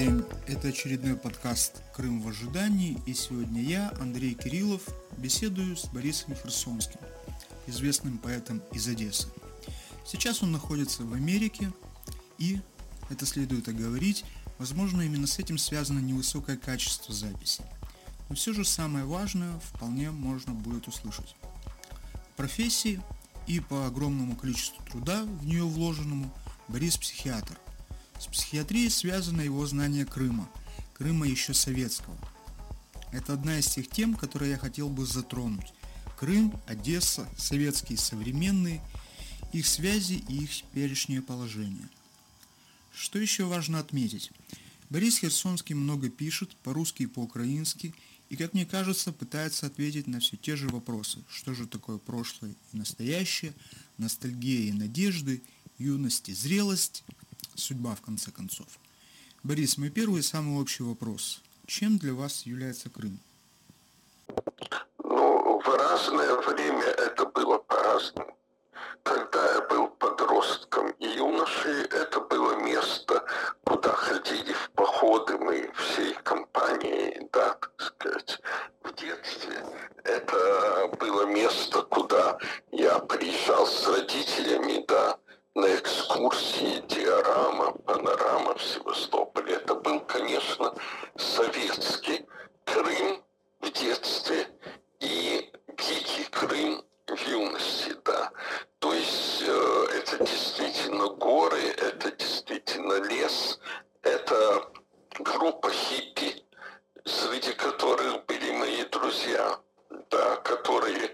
день. Это очередной подкаст «Крым в ожидании» и сегодня я, Андрей Кириллов, беседую с Борисом Херсонским, известным поэтом из Одессы. Сейчас он находится в Америке и, это следует оговорить, возможно именно с этим связано невысокое качество записи. Но все же самое важное вполне можно будет услышать. Профессии и по огромному количеству труда в нее вложенному Борис психиатр – с психиатрией связано его знание Крыма, Крыма еще советского. Это одна из тех тем, которые я хотел бы затронуть. Крым, Одесса, советские современные, их связи и их теперешнее положение. Что еще важно отметить? Борис Херсонский много пишет по-русски и по-украински, и, как мне кажется, пытается ответить на все те же вопросы. Что же такое прошлое и настоящее, ностальгия и надежды, юность и зрелость – судьба в конце концов. Борис, мой первый самый общий вопрос. Чем для вас является Крым? Ну, в разное время это было по-разному. Когда я был подростком и юношей, это было место, куда ходили в походы мы всей компанией, да, так сказать. В детстве это было место, куда я приезжал с родителями, да, на экскурсии диорама, панорама в Севастополе. Это был, конечно, советский Крым в детстве и дикий Крым в юности, да. То есть э, это действительно горы, это действительно лес, это группа хиппи, среди которых были мои друзья, да, которые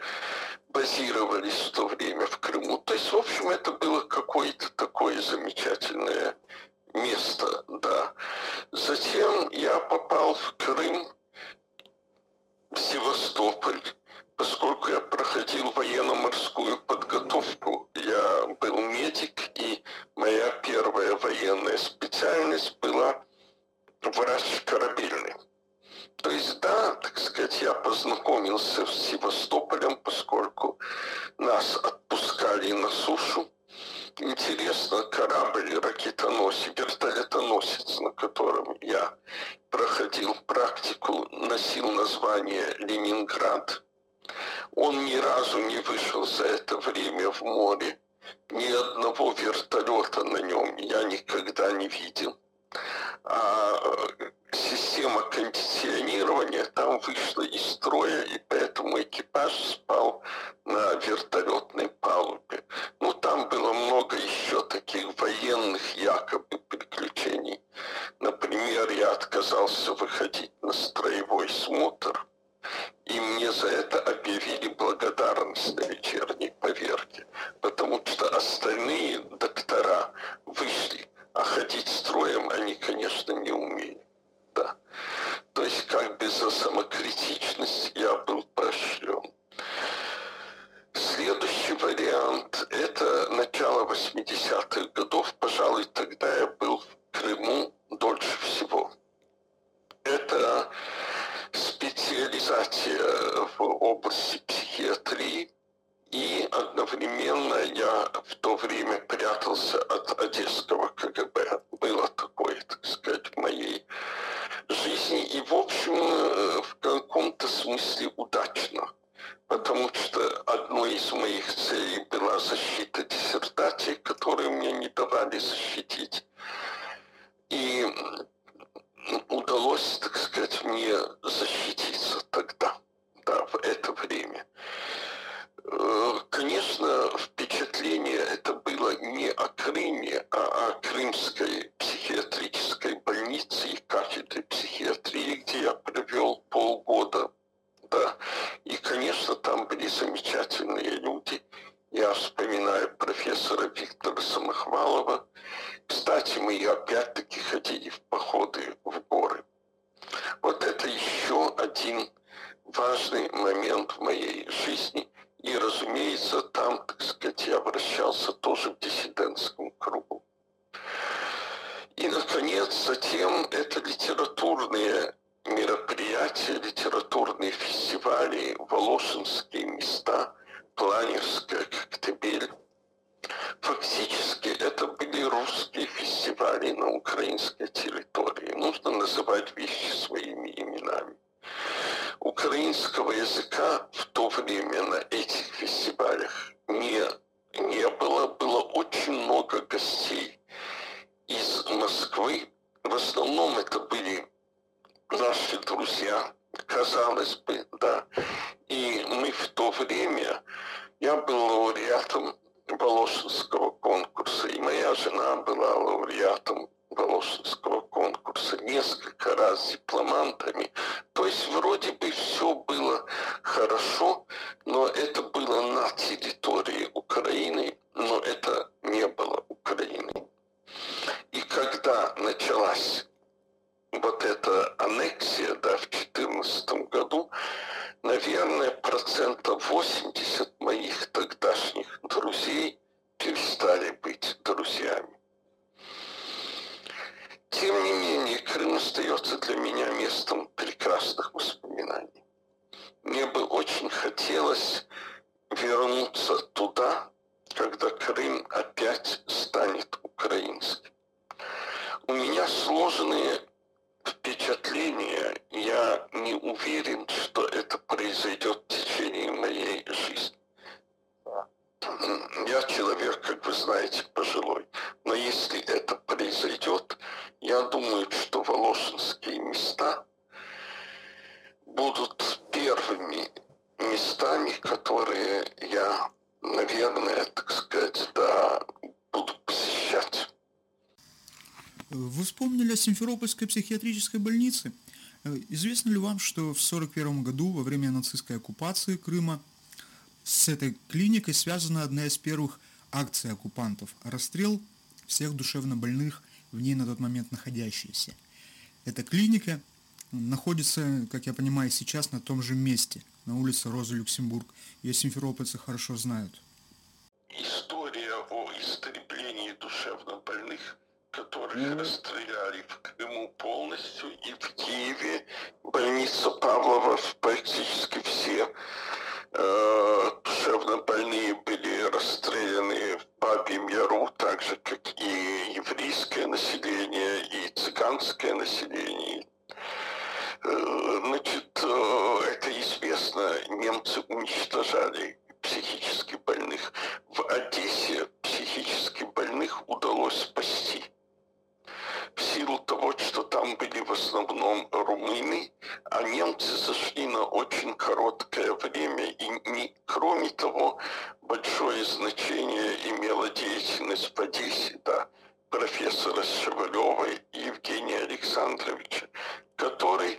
базировались в то время в Крыму. То есть, в общем, это было какое-то такое замечательное место, да. Затем я попал в Крым, в Севастополь, поскольку я проходил военно-морскую подготовку. us специализация в области психиатрии, и одновременно я в то время прятался от одесского КГБ. Было такое, так сказать, в моей жизни и, в общем, э, в каком-то смысле удачно. Потому что одной из моих целей была защита диссертации, которую мне не давали защитить. И удалось, так сказать, мне защититься тогда, да, в это время. Э, конечно, впечатление это было не о Крыме, а о крымской психиатрической больнице и кафедре психиатрии, где я провел полгода. Да. И, конечно, там были замечательные люди. Я вспоминаю профессора Виктора Самохвалова. Кстати, мы опять-таки ходили в походы в горы. Вот это еще один важный момент в моей жизни – и, разумеется, там, так сказать, я обращался тоже в диссидентском кругу. И, наконец, затем это литературные мероприятия, литературные фестивали, Волошинские места, Планерская, Коктебель. Фактически это были русские фестивали на украинской территории. нужно вещи своими именами. Украинского языка в то время на этих фестивалях не, не было. Было очень много гостей из Москвы. В основном это были наши друзья, казалось бы, да. И мы в то время, я был лауреатом Волошинского конкурса, и моя жена была лауреатом Волошинского конкурса несколько раз дипломантами. То есть вроде бы все было хорошо, но это было на территории Украины, но это не было Украиной. И когда началась вот эта аннексия, да, в 2014 году, наверное, процентов 80 моих тогдашних друзей перестали быть друзьями. Тем не менее, Крым остается для меня местом прекрасных воспоминаний. Мне бы очень хотелось вернуться туда, когда Крым опять станет украинским. У меня сложные впечатления. Я не уверен, что это произойдет в течение моей жизни. Я человек, как вы знаете, пожилой. Но если это произойдет, я думаю, что Волошинские места будут первыми местами, которые я, наверное, так сказать, да, буду посещать. Вы вспомнили о Симферопольской психиатрической больнице. Известно ли вам, что в 1941 году, во время нацистской оккупации Крыма, с этой клиникой связана одна из первых акций оккупантов – расстрел всех душевно больных в ней на тот момент находящиеся. Эта клиника находится, как я понимаю, сейчас на том же месте, на улице Роза Люксембург. Ее симферопольцы хорошо знают. История о истреблении душевно больных, которых расстреляли в Крыму полностью и в Киеве, больница Павлова практически все э, душевно больные были расстреляны в Бабьем Яру, так же, как и еврейское население, и цыганское население. Э, значит, э, это известно, немцы уничтожали психически больных. В Одессе психически больных удалось спасти в силу того, что там были в основном румыны, а немцы зашли на очень короткое время. И не, кроме того, большое значение имела деятельность в Одессе, да, профессора Шевалева Евгения Александровича, который,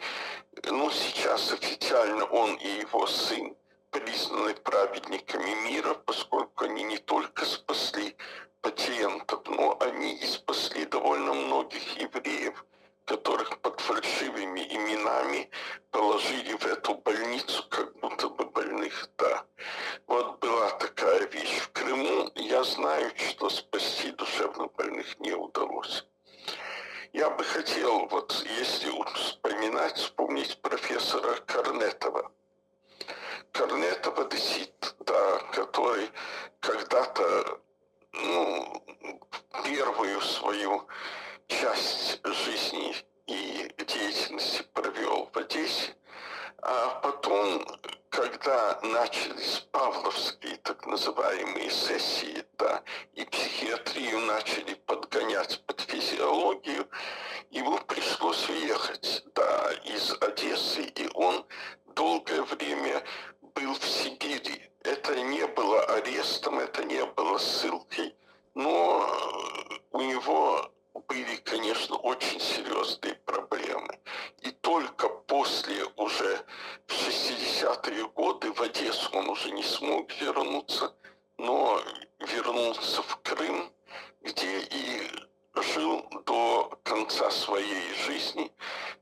ну, сейчас официально он и его сын признаны праведниками мира, поскольку они не только спасли пациентов, но они и спасли довольно многих евреев, которых под фальшивыми именами положили в эту больницу, как будто бы больных, да. Вот была такая вещь в Крыму. Я знаю, что спасти душевно больных не удалось. Я бы хотел, вот если вспоминать, вспомнить профессора Корнетова. Корнетова Десит, да, который когда-то ну, первую свою часть жизни и деятельности провел в Одессе, а потом, когда начались павловские так называемые сессии, да, и психиатрию начали подгонять под физиологию, ему пришлось уехать, да, из Одессы, и он долгое время был в Сибири, это не было арестом, это не было ссылкой, но у него были, конечно, очень серьезные проблемы. И только после уже в 60-е годы в Одессу он уже не смог вернуться, но вернулся в Крым, где и жил до конца своей жизни.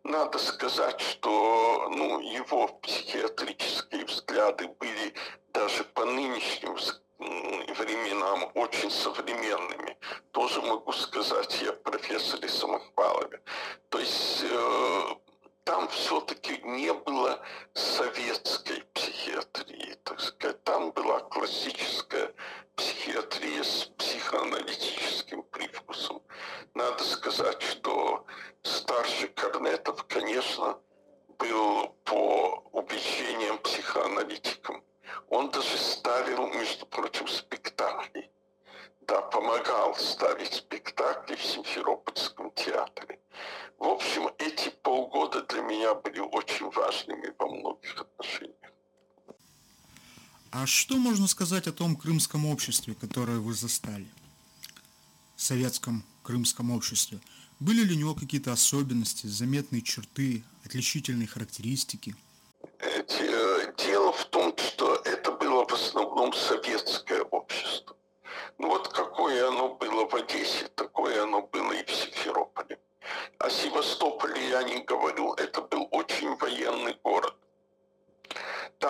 Надо сказать, что ну, его психиатрические взгляды были даже по нынешним временам очень современными. Тоже могу сказать я профессоре Самохвалове. То есть э, там все-таки не было советской психиатрии, так сказать. Там была классическая психиатрия с психоаналитическим привкусом. Надо сказать, что старший Корнетов, конечно, был по убеждениям психоаналитика он даже ставил, между прочим, спектакли. Да, помогал ставить спектакли в Симферопольском театре. В общем, эти полгода для меня были очень важными во многих отношениях. А что можно сказать о том крымском обществе, которое вы застали? Советском крымском обществе. Были ли у него какие-то особенности, заметные черты, отличительные характеристики –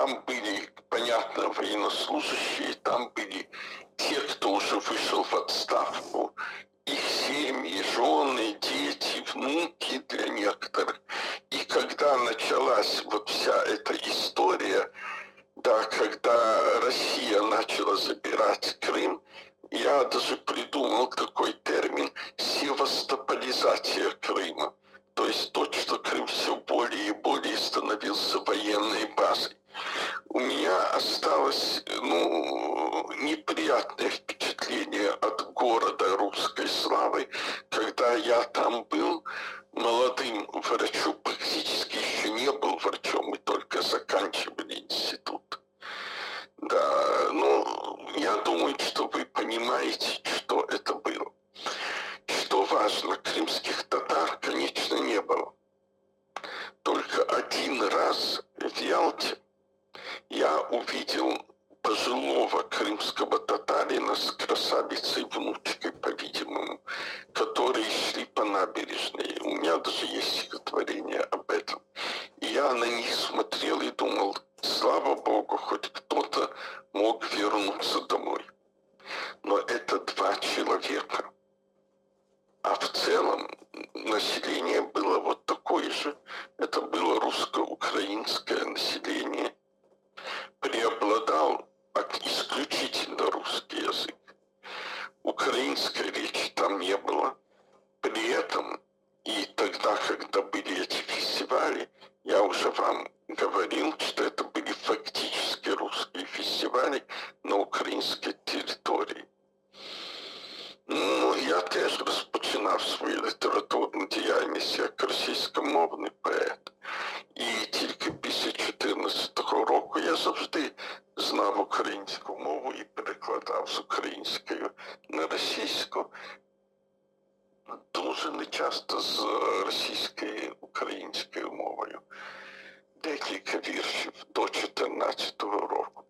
Там были, понятно, военнослужащие, там были те, кто уже вышел в отставку, их семьи, жены, дети, внуки для некоторых. И когда началась вот нечасто з російською українською мовою. Декілька віршів до 2014 року.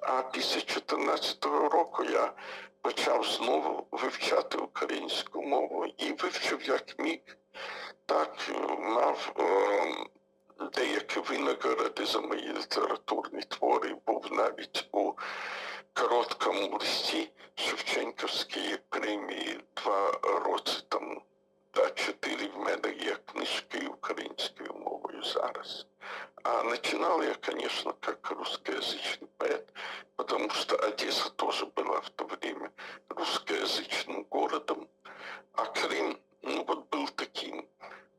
А після 2014 року я почав знову вивчати українську мову і вивчив як міг. Так мав е, деякі винагороди за мої літературні твори, був навіть у короткому листі Шевченківської премії два роки тому. Та чотири в мене є книжки українською мовою зараз. А начинал я, конечно, как русскоязычный поэт, потому что Одесса тоже была в то время русскоязычным городом, а Крым, ну вот был таким,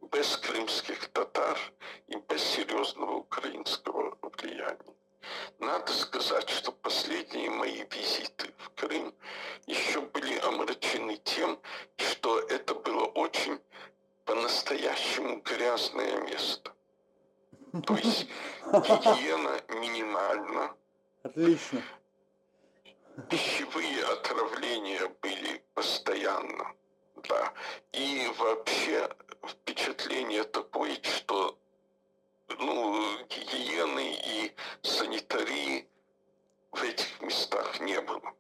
без крымских татар и без серьезного украинского влияния. Надо сказать, что последние мои визиты в Крым еще были омрачены тем, что это было очень по-настоящему грязное место. То есть гигиена минимальна. Отлично. Пищевые отравления были постоянно. Да. И вообще впечатление такое, что ну, гигиены и санитарии в этих местах не было.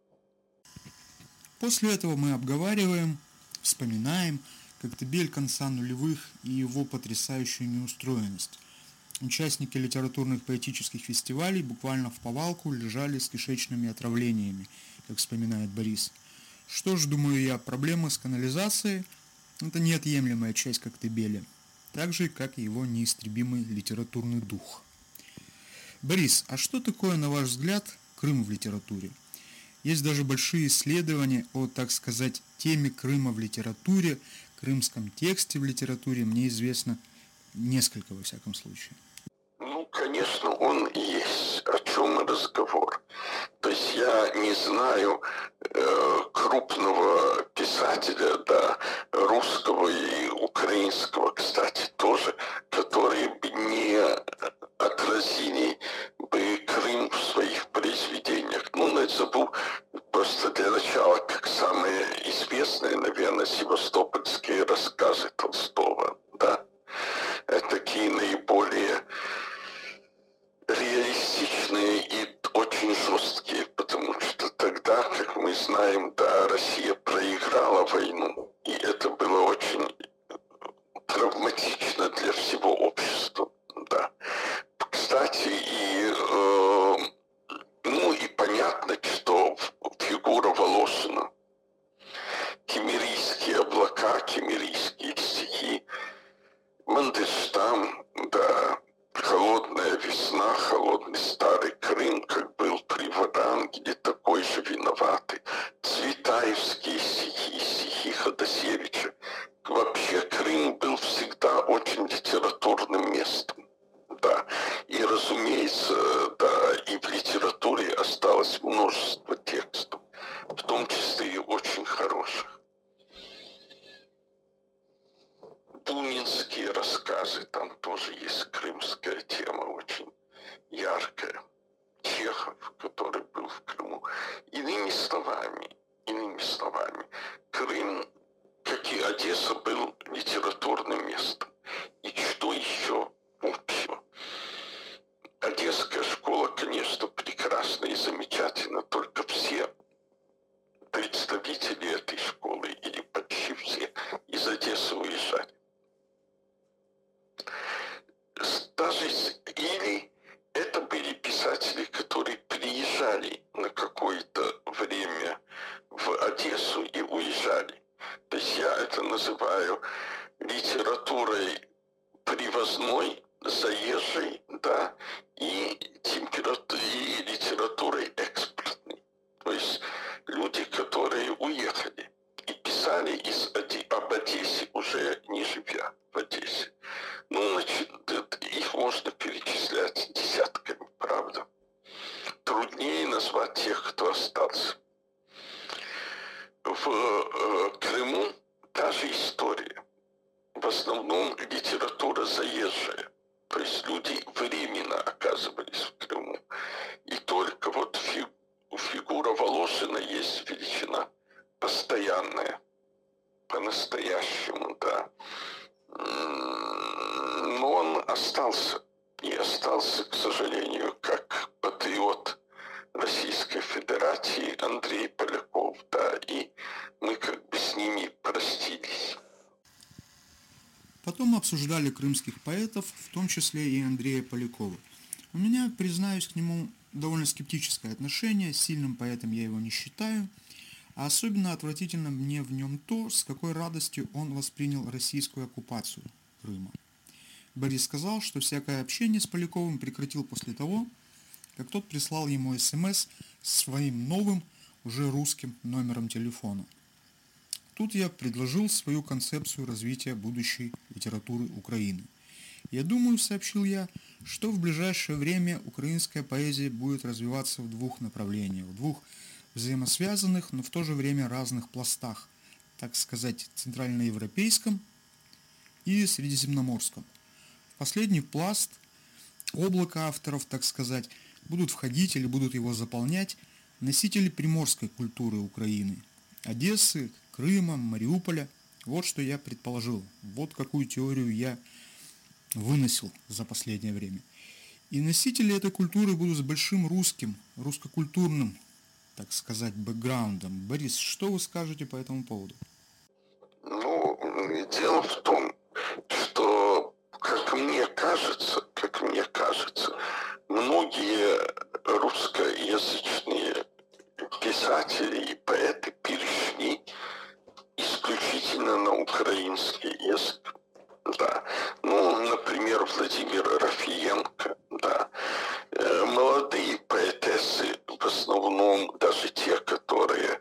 После этого мы обговариваем, вспоминаем Коктебель конца нулевых и его потрясающую неустроенность. Участники литературных поэтических фестивалей буквально в повалку лежали с кишечными отравлениями, как вспоминает Борис. Что ж, думаю я, проблема с канализацией – это неотъемлемая часть Коктебеля, так же, как и его неистребимый литературный дух. Борис, а что такое, на ваш взгляд, Крым в литературе? Есть даже большие исследования о, так сказать, теме Крыма в литературе, крымском тексте в литературе. Мне известно несколько, во всяком случае. Конечно, он есть. О чем разговор? То есть я не знаю э, крупного писателя, да, Boss который был в Крыму. Иными словами, иными словами, Крым, как и Одесса, был литературным местом. И что еще общего? Одесская школа, конечно, прекрасна и замечательна, только все представители этой школы, или почти все, из Одессы уезжали. Даже или это были писатели, которые приезжали на какое-то время в Одессу и уезжали. То есть я это называю литературой привозной, заезжей, да, и, и литературой экспортной. То есть люди, которые уехали и писали из, об Одессе, уже не живя в Одессе. Ну, значит, их можно перечислять десятками, правда. Труднее назвать тех, кто остался. В э, Крыму та же история. В основном литература заезжая. То есть люди временно оказывались в Крыму. И только вот фиг, фигура Волошина есть величина постоянная. По-настоящему, да но он остался. И остался, к сожалению, как патриот Российской Федерации Андрей Поляков, да, и мы как бы с ними простились. Потом обсуждали крымских поэтов, в том числе и Андрея Полякова. У меня, признаюсь, к нему довольно скептическое отношение, сильным поэтом я его не считаю, а особенно отвратительно мне в нем то, с какой радостью он воспринял российскую оккупацию Крыма. Борис сказал, что всякое общение с Поляковым прекратил после того, как тот прислал ему СМС с своим новым, уже русским номером телефона. Тут я предложил свою концепцию развития будущей литературы Украины. Я думаю, сообщил я, что в ближайшее время украинская поэзия будет развиваться в двух направлениях, в двух взаимосвязанных, но в то же время разных пластах, так сказать, центральноевропейском и средиземноморском. Последний пласт, облако авторов, так сказать, будут входить или будут его заполнять носители приморской культуры Украины. Одессы, Крыма, Мариуполя. Вот что я предположил. Вот какую теорию я выносил за последнее время. И носители этой культуры будут с большим русским, русскокультурным, так сказать, бэкграундом. Борис, что вы скажете по этому поводу? Ну, дело в том, как мне кажется, как мне кажется, многие русскоязычные писатели и поэты перешли исключительно на украинский язык. Да. Ну, например, Владимир Рафиенко, да. Э, молодые поэтессы, в основном даже те, которые,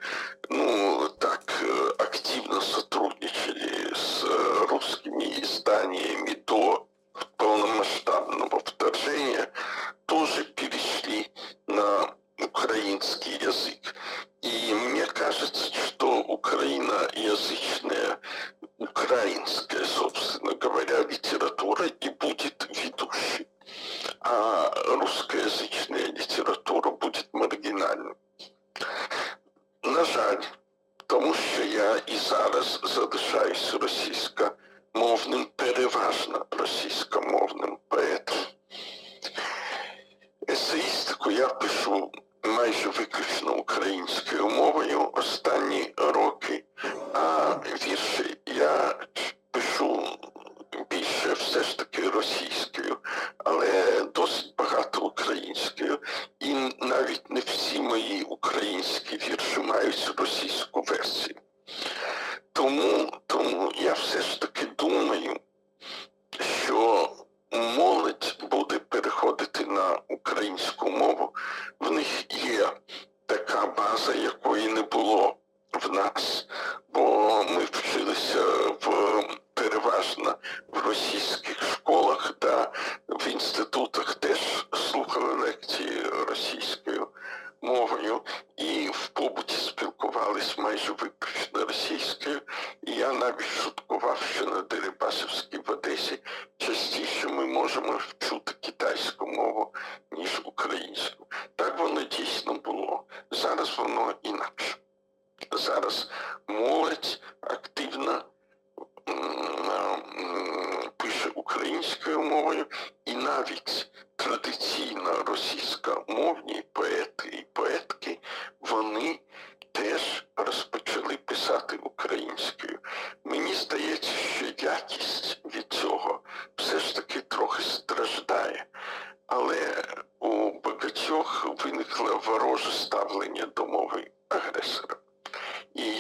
ну, так э, активно сотрудничали с русскими изданиями до полномасштабного вторжения, тоже перешли на украинский язык. И мне кажется, что украиноязычная, украинская, собственно говоря, литература и будет Зараз молодь активно пише українською мовою, і навіть традиційно російськомовні поети і поетки, вони теж розпочали писати українською. Мені здається, що якість від цього все ж таки трохи страждає, але у багатьох виникло вороже ставлення до мови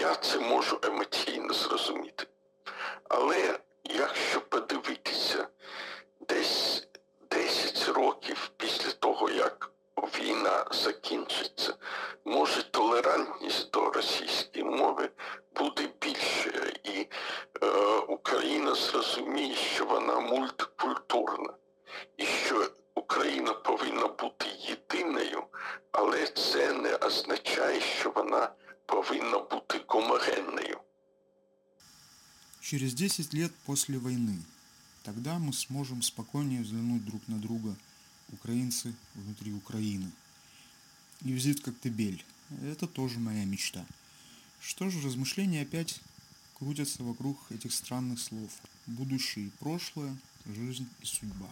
я це можу емоційно зрозуміти. Але якщо подивитися десь 10 років після того, як війна закінчиться, може толерантність до російської Через 10 лет после войны тогда мы сможем спокойнее взглянуть друг на друга, украинцы внутри Украины. И визит Коктебель – это тоже моя мечта. Что же, размышления опять крутятся вокруг этих странных слов. Будущее и прошлое, жизнь и судьба.